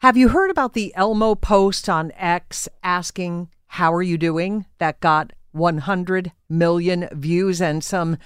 Have you heard about the Elmo post on X asking, How are you doing? That got 100 million views and some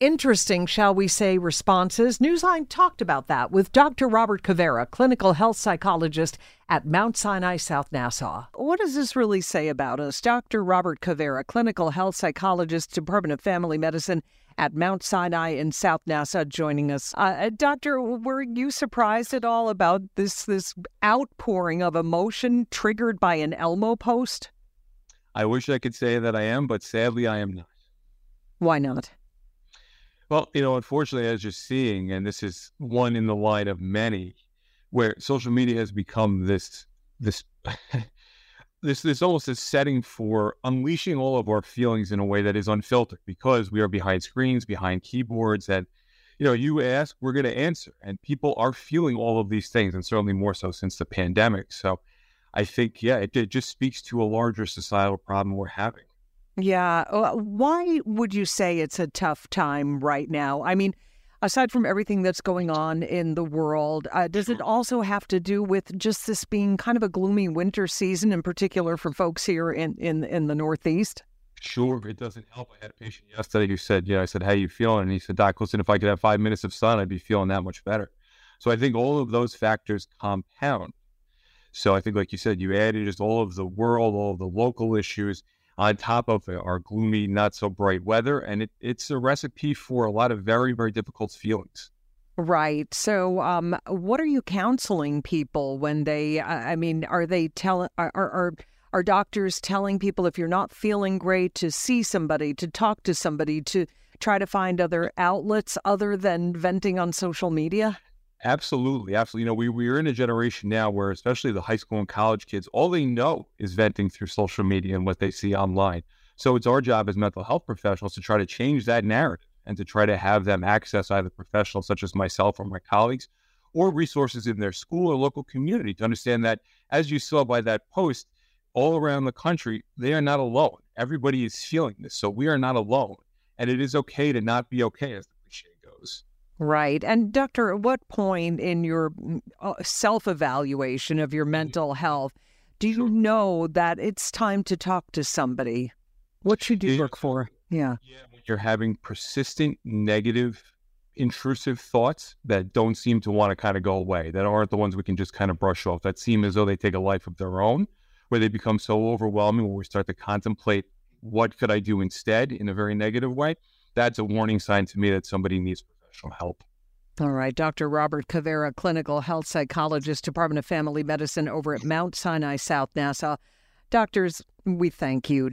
interesting, shall we say, responses. Newsline talked about that with Dr. Robert Cavera, clinical health psychologist at Mount Sinai, South Nassau. What does this really say about us? Dr. Robert Cavera, clinical health psychologist, Department of Family Medicine at Mount Sinai in South Nassau, joining us. Uh, uh, doctor, were you surprised at all about this this outpouring of emotion triggered by an Elmo post? I wish I could say that I am, but sadly, I am not. Why not? Well, you know, unfortunately, as you're seeing, and this is one in the line of many, where social media has become this this this this almost a setting for unleashing all of our feelings in a way that is unfiltered because we are behind screens, behind keyboards, and you know, you ask, we're going to answer, and people are feeling all of these things, and certainly more so since the pandemic. So, I think, yeah, it, it just speaks to a larger societal problem we're having. Yeah. Uh, why would you say it's a tough time right now? I mean, aside from everything that's going on in the world, uh, does it also have to do with just this being kind of a gloomy winter season, in particular for folks here in in, in the Northeast? Sure, it doesn't help. I had a patient yesterday who said, "Yeah," I said, "How you feeling?" And he said, "Doc, listen, if I could have five minutes of sun, I'd be feeling that much better." So I think all of those factors compound. So I think, like you said, you added just all of the world, all of the local issues on top of our gloomy, not so bright weather. And it, it's a recipe for a lot of very, very difficult feelings. Right. So, um, what are you counseling people when they? I mean, are they telling? Are, are are doctors telling people if you're not feeling great to see somebody, to talk to somebody, to try to find other outlets other than venting on social media? Absolutely, absolutely. You know, we we're in a generation now where, especially the high school and college kids, all they know is venting through social media and what they see online. So it's our job as mental health professionals to try to change that narrative and to try to have them access either professionals such as myself or my colleagues, or resources in their school or local community to understand that, as you saw by that post, all around the country, they are not alone. Everybody is feeling this, so we are not alone, and it is okay to not be okay, as the cliche goes. Right. And, Doctor, at what point in your mm, uh, self evaluation of your mm-hmm. mental health do you know that it's time to talk to somebody? What should you look for? Yeah. Yeah. You're having persistent negative, intrusive thoughts that don't seem to want to kind of go away, that aren't the ones we can just kind of brush off, that seem as though they take a life of their own, where they become so overwhelming, where we start to contemplate what could I do instead in a very negative way. That's a warning sign to me that somebody needs professional help. All right. Dr. Robert Cavera, clinical health psychologist, Department of Family Medicine over at Mount Sinai South Nassau. Doctors, we thank you.